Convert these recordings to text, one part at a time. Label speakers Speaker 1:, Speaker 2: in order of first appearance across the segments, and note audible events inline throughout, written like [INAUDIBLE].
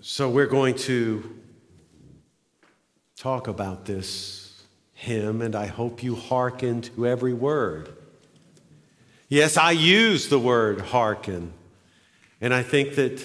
Speaker 1: So we're going to talk about this hymn, and I hope you hearken to every word. Yes, I use the word hearken, and I think that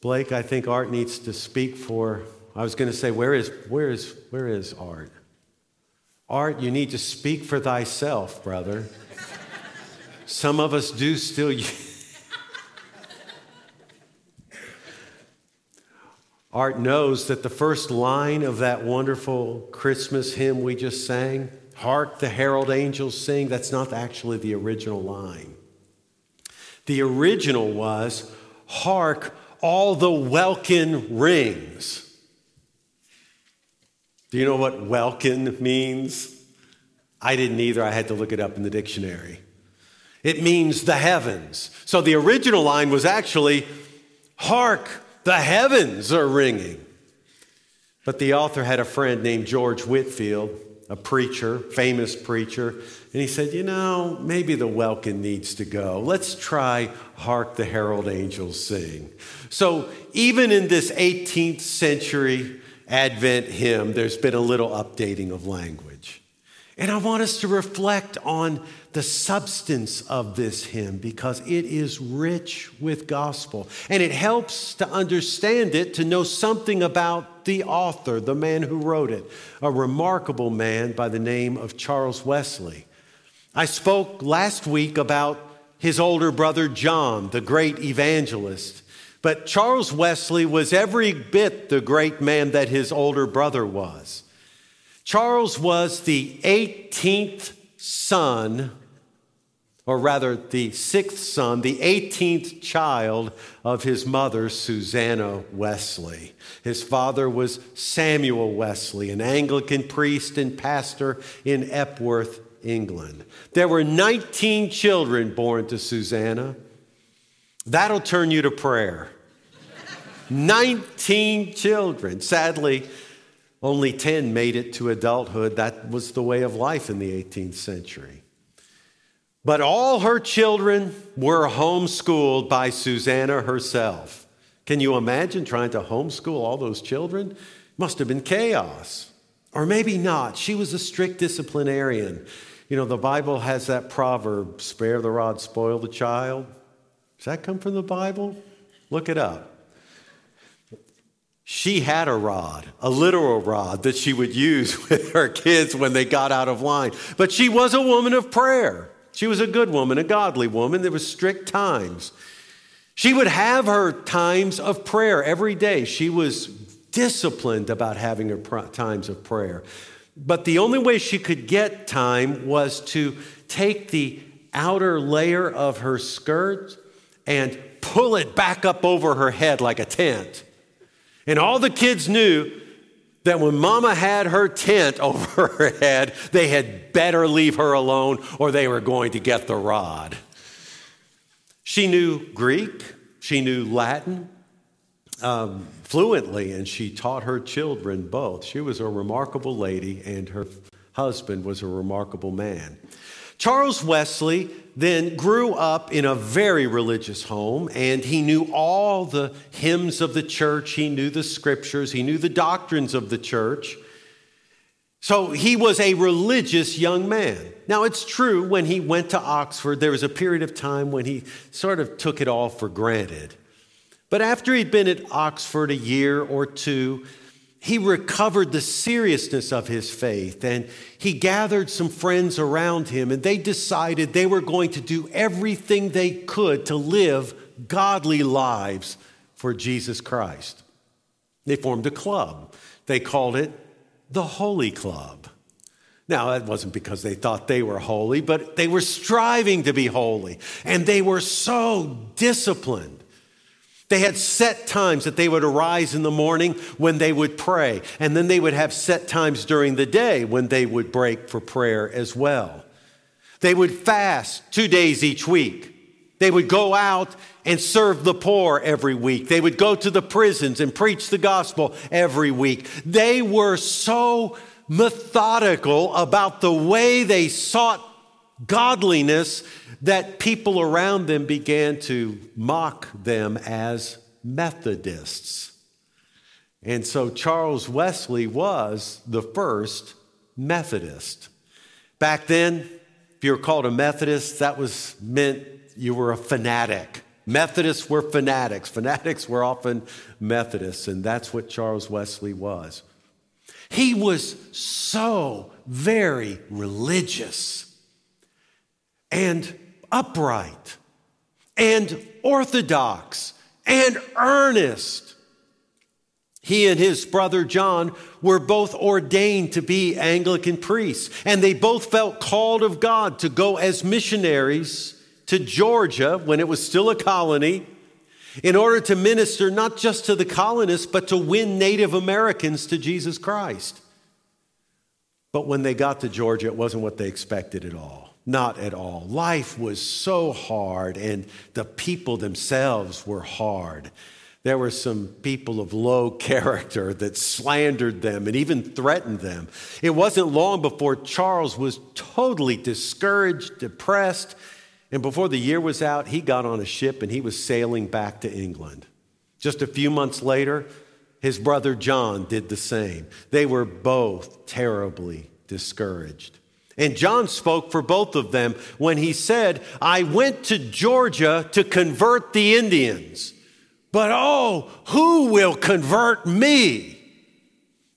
Speaker 1: Blake, I think Art needs to speak for. I was going to say, where is, where is, where is Art? Art, you need to speak for thyself, brother. Some of us do still. Art knows that the first line of that wonderful Christmas hymn we just sang, Hark the Herald Angels Sing, that's not actually the original line. The original was, Hark, all the welkin rings. Do you know what welkin means? I didn't either. I had to look it up in the dictionary. It means the heavens. So the original line was actually, Hark, the heavens are ringing. But the author had a friend named George Whitefield, a preacher, famous preacher, and he said, You know, maybe the welkin needs to go. Let's try Hark the Herald Angels Sing. So even in this 18th century Advent hymn, there's been a little updating of language. And I want us to reflect on the substance of this hymn because it is rich with gospel. And it helps to understand it, to know something about the author, the man who wrote it, a remarkable man by the name of Charles Wesley. I spoke last week about his older brother John, the great evangelist. But Charles Wesley was every bit the great man that his older brother was. Charles was the 18th son, or rather the sixth son, the 18th child of his mother, Susanna Wesley. His father was Samuel Wesley, an Anglican priest and pastor in Epworth, England. There were 19 children born to Susanna. That'll turn you to prayer. [LAUGHS] 19 children. Sadly, only 10 made it to adulthood. That was the way of life in the 18th century. But all her children were homeschooled by Susanna herself. Can you imagine trying to homeschool all those children? Must have been chaos. Or maybe not. She was a strict disciplinarian. You know, the Bible has that proverb spare the rod, spoil the child. Does that come from the Bible? Look it up she had a rod, a literal rod that she would use [LAUGHS] with her kids when they got out of line. But she was a woman of prayer. She was a good woman, a godly woman. There were strict times. She would have her times of prayer every day. She was disciplined about having her times of prayer. But the only way she could get time was to take the outer layer of her skirt and pull it back up over her head like a tent. And all the kids knew that when mama had her tent [LAUGHS] over her head, they had better leave her alone or they were going to get the rod. She knew Greek, she knew Latin um, fluently, and she taught her children both. She was a remarkable lady, and her husband was a remarkable man. Charles Wesley then grew up in a very religious home and he knew all the hymns of the church, he knew the scriptures, he knew the doctrines of the church. So he was a religious young man. Now, it's true, when he went to Oxford, there was a period of time when he sort of took it all for granted. But after he'd been at Oxford a year or two, he recovered the seriousness of his faith and he gathered some friends around him and they decided they were going to do everything they could to live godly lives for Jesus Christ. They formed a club. They called it the Holy Club. Now, that wasn't because they thought they were holy, but they were striving to be holy. And they were so disciplined they had set times that they would arise in the morning when they would pray, and then they would have set times during the day when they would break for prayer as well. They would fast two days each week. They would go out and serve the poor every week. They would go to the prisons and preach the gospel every week. They were so methodical about the way they sought godliness that people around them began to mock them as Methodists. And so Charles Wesley was the first Methodist. Back then, if you were called a Methodist, that was meant you were a fanatic. Methodists were fanatics. Fanatics were often Methodists, and that's what Charles Wesley was. He was so very religious and upright and orthodox and earnest. He and his brother John were both ordained to be Anglican priests, and they both felt called of God to go as missionaries to Georgia when it was still a colony in order to minister not just to the colonists, but to win Native Americans to Jesus Christ. But when they got to Georgia, it wasn't what they expected at all. Not at all. Life was so hard, and the people themselves were hard. There were some people of low [LAUGHS] character that slandered them and even threatened them. It wasn't long before Charles was totally discouraged, depressed, and before the year was out, he got on a ship and he was sailing back to England. Just a few months later, his brother John did the same. They were both terribly discouraged. And John spoke for both of them when he said, I went to Georgia to convert the Indians, but oh, who will convert me?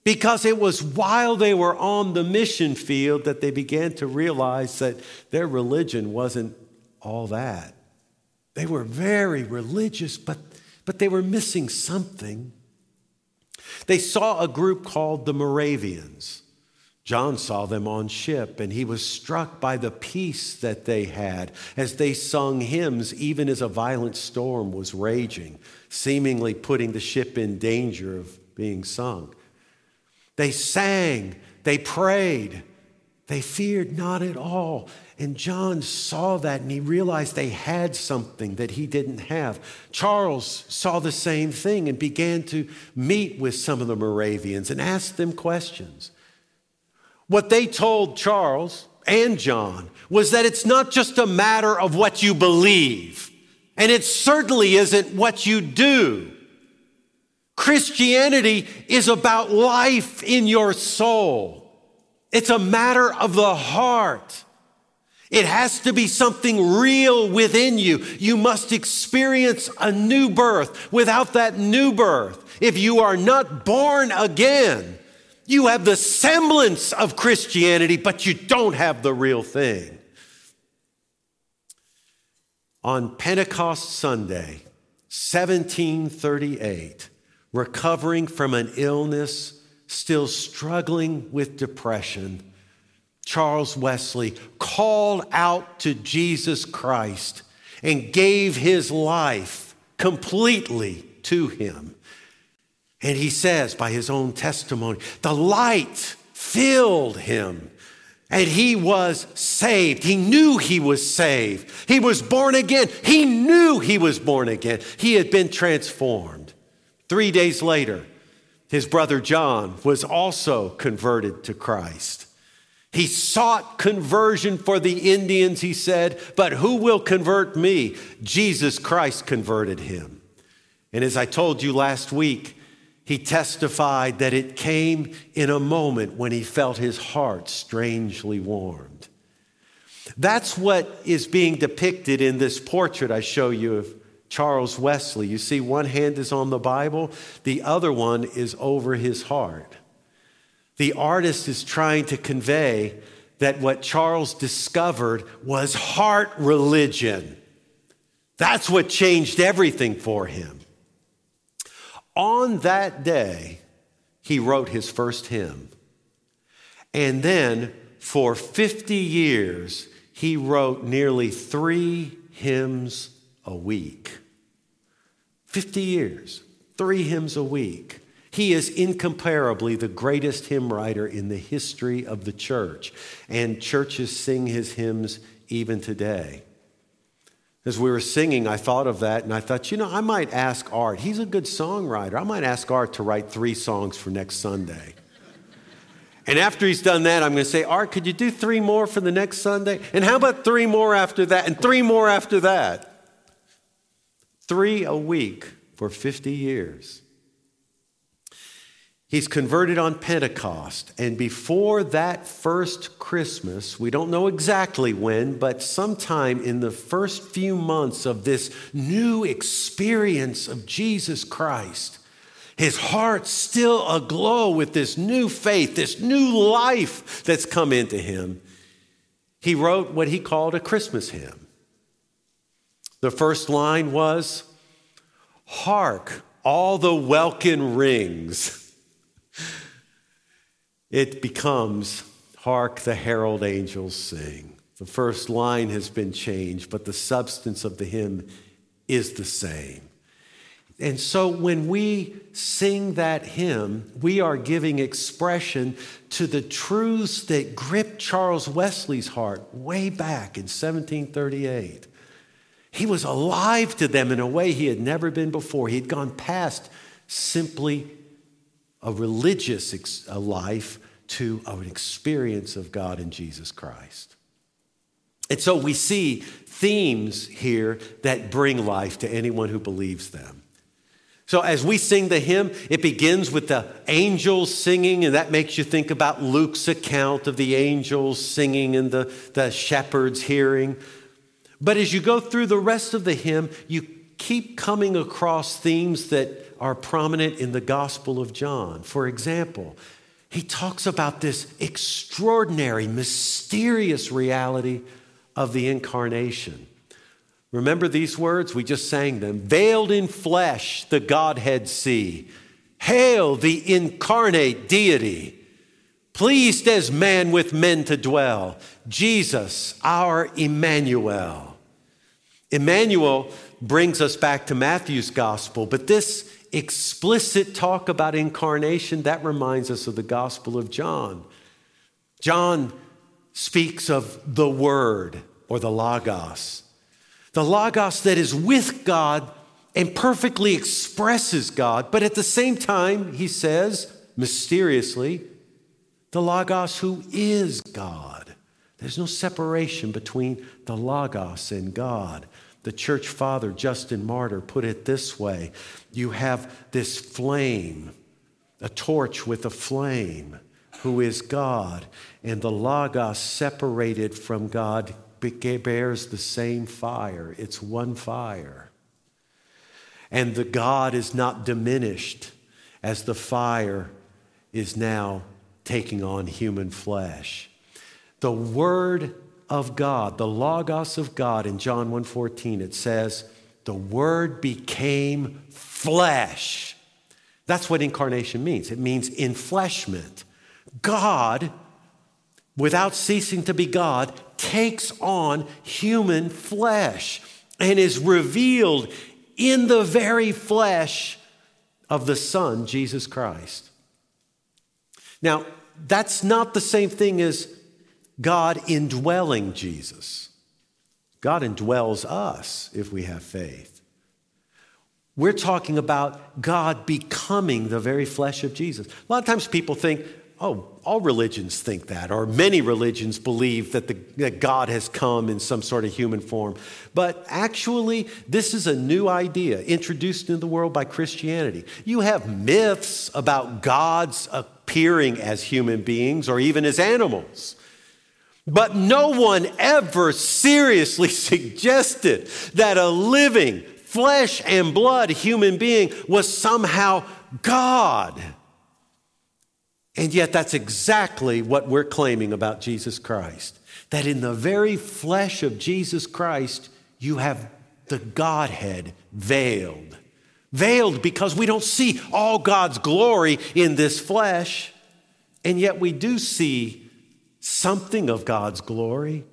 Speaker 1: Because it was while they were on the mission field that they began to realize that their religion wasn't all that. They were very religious, but, but they were missing something. They saw a group called the Moravians. John saw them on ship, and he was struck by the peace that they had as they sung hymns, even as a violent storm was raging, seemingly putting the ship in danger of being sunk. They sang, they prayed, they feared not at all. And John saw that and he realized they had something that he didn't have. Charles saw the same thing and began to meet with some of the Moravians and ask them questions. What they told Charles and John was that it's not just a matter of what you believe, and it certainly isn't what you do. Christianity is about life in your soul. It's a matter of the heart. It has to be something real within you. You must experience a new birth. Without that new birth, if you are not born again, you have the semblance of Christianity, but you don't have the real thing. On Pentecost Sunday, 1738, recovering from an illness, still struggling with depression, Charles Wesley called out to Jesus Christ and gave his life completely to him. And he says, by his own testimony, the light filled him and he was saved. He knew he was saved. He was born again. He knew he was born again. He had been transformed. Three days later, his brother John was also converted to Christ. He sought conversion for the Indians, he said, but who will convert me? Jesus Christ converted him. And as I told you last week, he testified that it came in a moment when he felt his heart strangely warmed. That's what is being depicted in this portrait I show you of Charles Wesley. You see, one hand is on the Bible, the other one is over his heart. The artist is trying to convey that what Charles discovered was heart religion. That's what changed everything for him. On that day, he wrote his first hymn. And then for 50 years, he wrote nearly three hymns a week. 50 years, three hymns a week. He is incomparably the greatest hymn writer in the history of the church, and churches sing his hymns even today. As we were singing, I thought of that and I thought, you know, I might ask Art. He's a good songwriter. I might ask Art to write three songs for next Sunday. And after he's done that, I'm going to say, Art, could you do three more for the next Sunday? And how about three more after that? And three more after that? Three a week for 50 years. He's converted on Pentecost. And before that first Christmas, we don't know exactly when, but sometime in the first few months of this new experience of Jesus Christ, his heart still aglow with this new faith, this new life that's come into him. He wrote what he called a Christmas hymn. The first line was, Hark, all the welkin rings it becomes, Hark the herald angels sing. The first line has been changed, but the substance of the hymn is the same. And so when we sing that hymn, we are giving expression to the truths that gripped Charles Wesley's heart way back in 1738. He was alive to them in a way he had never been before. He had gone past simply a religious ex- a life to an experience of God in Jesus Christ. And so we see themes here that bring life to anyone who believes them. So as we sing the hymn, it begins with the angels singing, and that makes you think about Luke's account of the angels singing and the, the shepherds hearing. But as you go through the rest of the hymn, you keep coming across themes that are prominent in the Gospel of John. For example, he talks about this extraordinary, mysterious reality of the incarnation. Remember these words? We just sang them. Veiled in flesh, the Godhead see. Hail the incarnate deity. Pleased as man with men to dwell. Jesus, our Emmanuel. Emmanuel brings us back to Matthew's gospel, but this explicit talk about incarnation, that reminds us of the Gospel of John. John speaks of the Word or the Logos, the Logos that is with God and perfectly expresses God, but at the same time, he says mysteriously, the Logos who is God. There's no separation between the Logos and God. The church father, Justin Martyr, put it this way You have this flame, a torch with a flame, who is God, and the Logos separated from God bears the same fire. It's one fire. And the God is not diminished as the fire is now taking on human flesh. The Word of God, the logos of God in John 1:14 it says the word became flesh. That's what incarnation means. It means enfleshment. God without ceasing to be God takes on human flesh and is revealed in the very flesh of the Son, Jesus Christ. Now, that's not the same thing as God indwelling Jesus. God indwells us if we have faith. We're talking about God becoming the very flesh of Jesus. A lot of times people think, oh, all religions think that, or many religions believe that, the, that God has come in some sort of human form. But actually, this is a new idea introduced into the world by Christianity. You have myths about gods appearing as human beings or even as animals. But no one ever seriously [LAUGHS] suggested that a living, flesh and blood human being was somehow God. And yet, that's exactly what we're claiming about Jesus Christ. That in the very flesh of Jesus Christ, you have the Godhead veiled. Veiled because we don't see all God's glory in this flesh, and yet we do see something of God's glory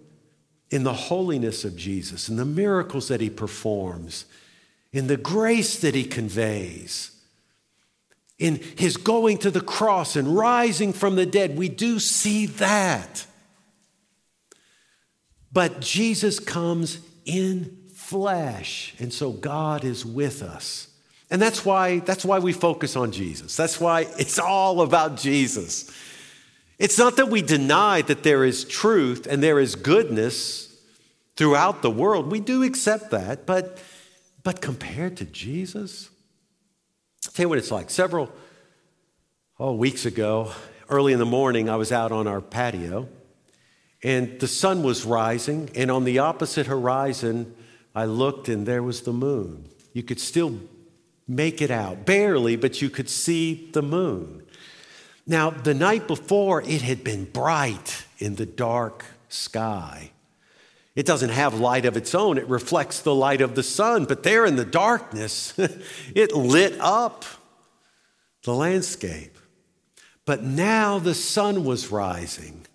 Speaker 1: in the holiness of Jesus, in the miracles that he performs, in the grace that he conveys, in his going to the cross and rising from the dead. We do see that. But Jesus comes in flesh, and so God is with us. And that's why, that's why we focus on Jesus. That's why it's all about Jesus. It's not that we deny that there is truth and there is goodness throughout the world. We do accept that, but, but compared to Jesus, tell you what it's like. Several oh, weeks ago, early in the morning, I was out on our patio, and the sun was rising, and on the opposite horizon, I looked, and there was the moon. You could still make it out, barely, but you could see the moon. Now, the night before, it had been bright in the dark sky. It doesn't have light of its own, it reflects the light of the sun, but there in the darkness, [LAUGHS] it lit up the landscape. But now the sun was rising,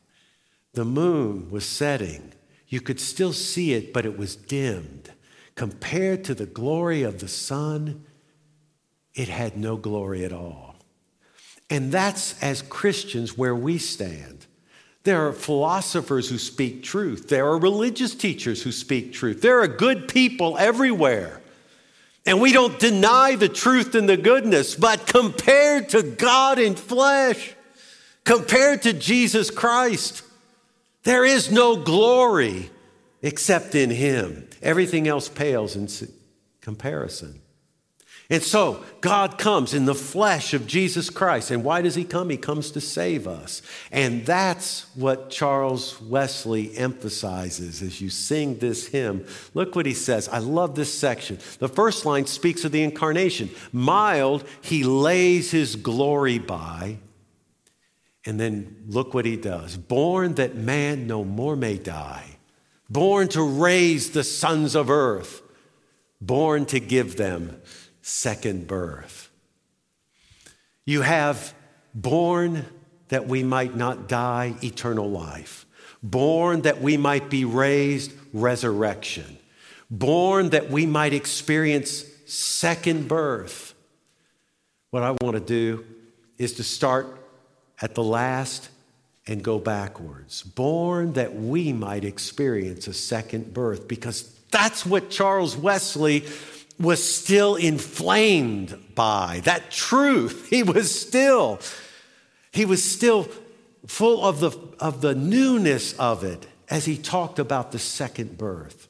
Speaker 1: the moon was setting. You could still see it, but it was dimmed. Compared to the glory of the sun, it had no glory at all. And that's as Christians where we stand. There are philosophers who speak truth. There are religious teachers who speak truth. There are good people everywhere. And we don't deny the truth and the goodness, but compared to God in flesh, compared to Jesus Christ, there is no glory except in Him. Everything else pales in comparison. And so God comes in the flesh of Jesus Christ. And why does he come? He comes to save us. And that's what Charles Wesley emphasizes as you sing this hymn. Look what he says. I love this section. The first line speaks of the incarnation. Mild, he lays his glory by. And then look what he does. Born that man no more may die, born to raise the sons of earth, born to give them second birth. You have born that we might not die, eternal life. Born that we might be raised, resurrection. Born that we might experience second birth. What I want to do is to start at the last and go backwards. Born that we might experience a second birth, because that's what Charles Wesley was still inflamed by that truth. He was still, he was still full of the, of the newness of it as he talked about the second birth.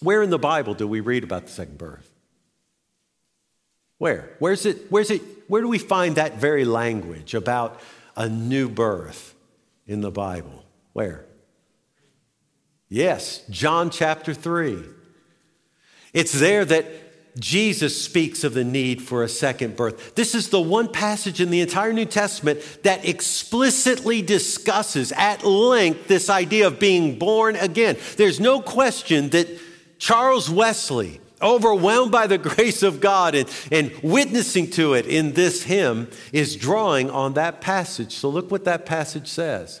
Speaker 1: Where in the Bible do we read about the second birth? Where? Where's it, where's it, where do we find that very language about a new birth in the Bible? Where? Yes, John chapter 3. It's there that Jesus speaks of the need for a second birth. This is the one passage in the entire New Testament that explicitly discusses at length this idea of being born again. There's no question that Charles Wesley, overwhelmed by the [LAUGHS] grace of God and, and witnessing to it in this hymn, is drawing on that passage. So look what that passage says.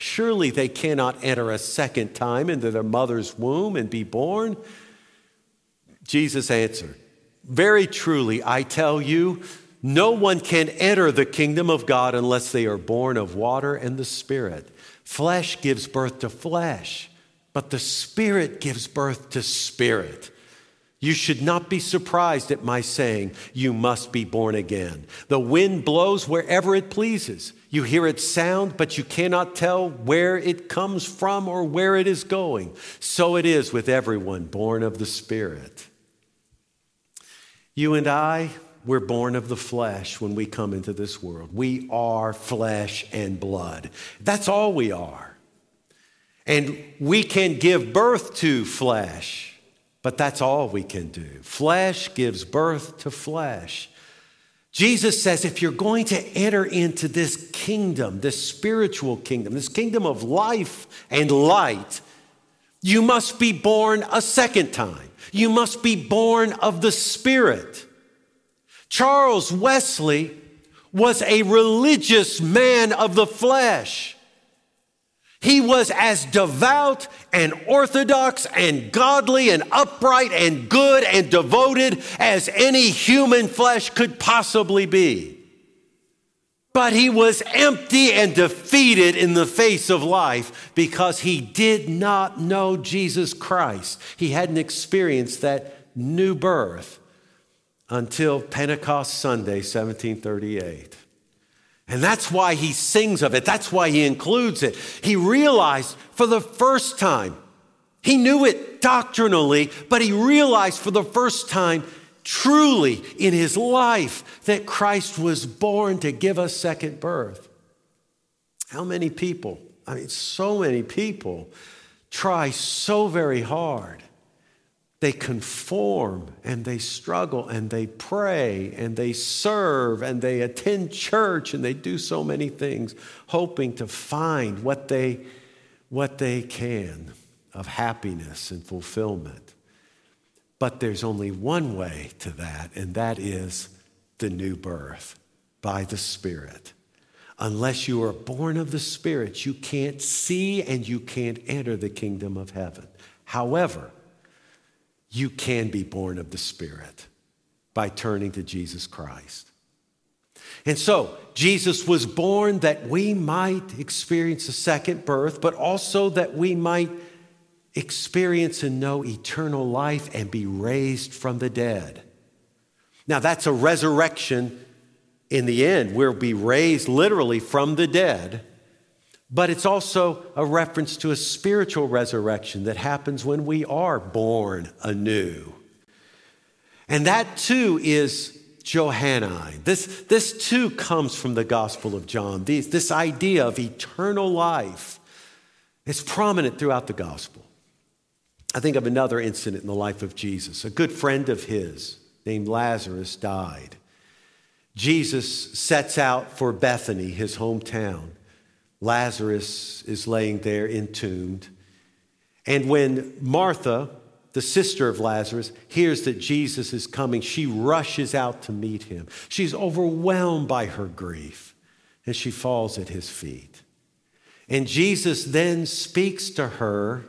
Speaker 1: Surely they cannot enter a second time into their mother's womb and be born. Jesus answered, Very truly, I tell you, no one can enter the kingdom of God unless they are born of water and the Spirit. Flesh gives birth to flesh, but the Spirit gives birth to spirit. You should not be surprised at my saying, You must be born again. The wind blows wherever it pleases. You hear its sound, but you cannot tell where it comes from or where it is going. So it is with everyone born of the Spirit. You and I, we're born of the flesh when we come into this world. We are flesh and blood. That's all we are. And we can give birth to flesh. But that's all we can do. Flesh gives birth to flesh. Jesus says if you're going to enter into this kingdom, this spiritual kingdom, this kingdom of life and light, you must be born a second time. You must be born of the Spirit. Charles Wesley was a religious man of the flesh. He was as devout and orthodox and godly and upright and good and devoted as any human flesh could possibly be. But he was empty and defeated in the face of life because he did not know Jesus Christ. He hadn't experienced that new birth until Pentecost Sunday, 1738. And that's why he sings of it. That's why he includes it. He realized for the first time, he knew it doctrinally, but he realized for the first time truly in his life that Christ was born to give us second birth. How many people, I mean, so many people try so very hard. They conform and they struggle and they pray and they serve and they attend church and they do so many things, hoping to find what they, what they can of happiness and fulfillment. But there's only one way to that, and that is the new birth by the Spirit. Unless you are born of the Spirit, you can't see and you can't enter the kingdom of heaven. However, you can be born of the Spirit by turning to Jesus Christ. And so, Jesus was born that we might experience a second birth, but also that we might experience and know eternal life and be raised from the dead. Now, that's a resurrection in the end. We'll be raised literally from the dead, but it's also a reference to a spiritual resurrection that happens when we are born anew. And that too is Johannine. This, this too comes from the Gospel of John. These, this idea of eternal life is prominent throughout the Gospel. I think of another incident in the life of Jesus. A good friend of his named Lazarus died. Jesus sets out for Bethany, his hometown. Lazarus is laying there entombed. And when Martha, the sister of Lazarus, hears that Jesus is coming, she rushes out to meet him. She's overwhelmed by her grief and she falls at his feet. And Jesus then speaks to her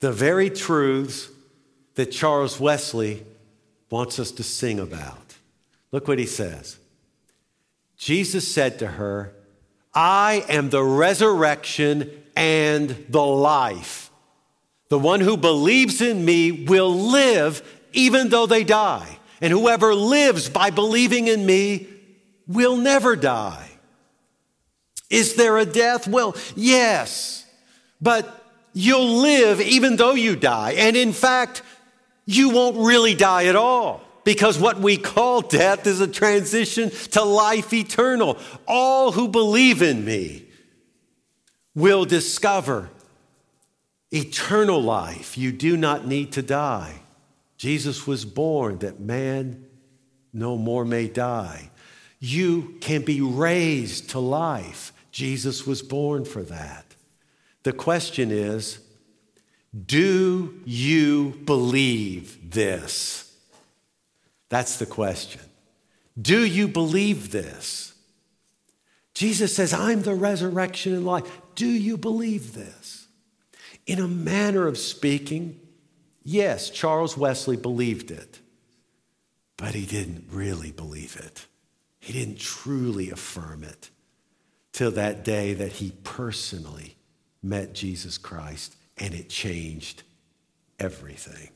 Speaker 1: the very truths that Charles Wesley wants us to sing about. Look what he says. Jesus said to her, I am the resurrection and the life. The one who believes in me will live even though they die. And whoever lives by believing in me will never die. Is there a death? Well, yes. But You'll live even though you die. And in fact, you won't really die at all because what we call death is a transition to life eternal. All who believe in me will discover eternal life. You do not need to die. Jesus was born that man no more may die. You can be raised to life. Jesus was born for that. The question is do you believe this? That's the question. Do you believe this? Jesus says, I'm the resurrection and life. Do you believe this? In a manner of speaking, yes, Charles Wesley believed it, but he didn't really believe it. He didn't truly affirm it till that day that he personally met Jesus Christ, and it changed everything.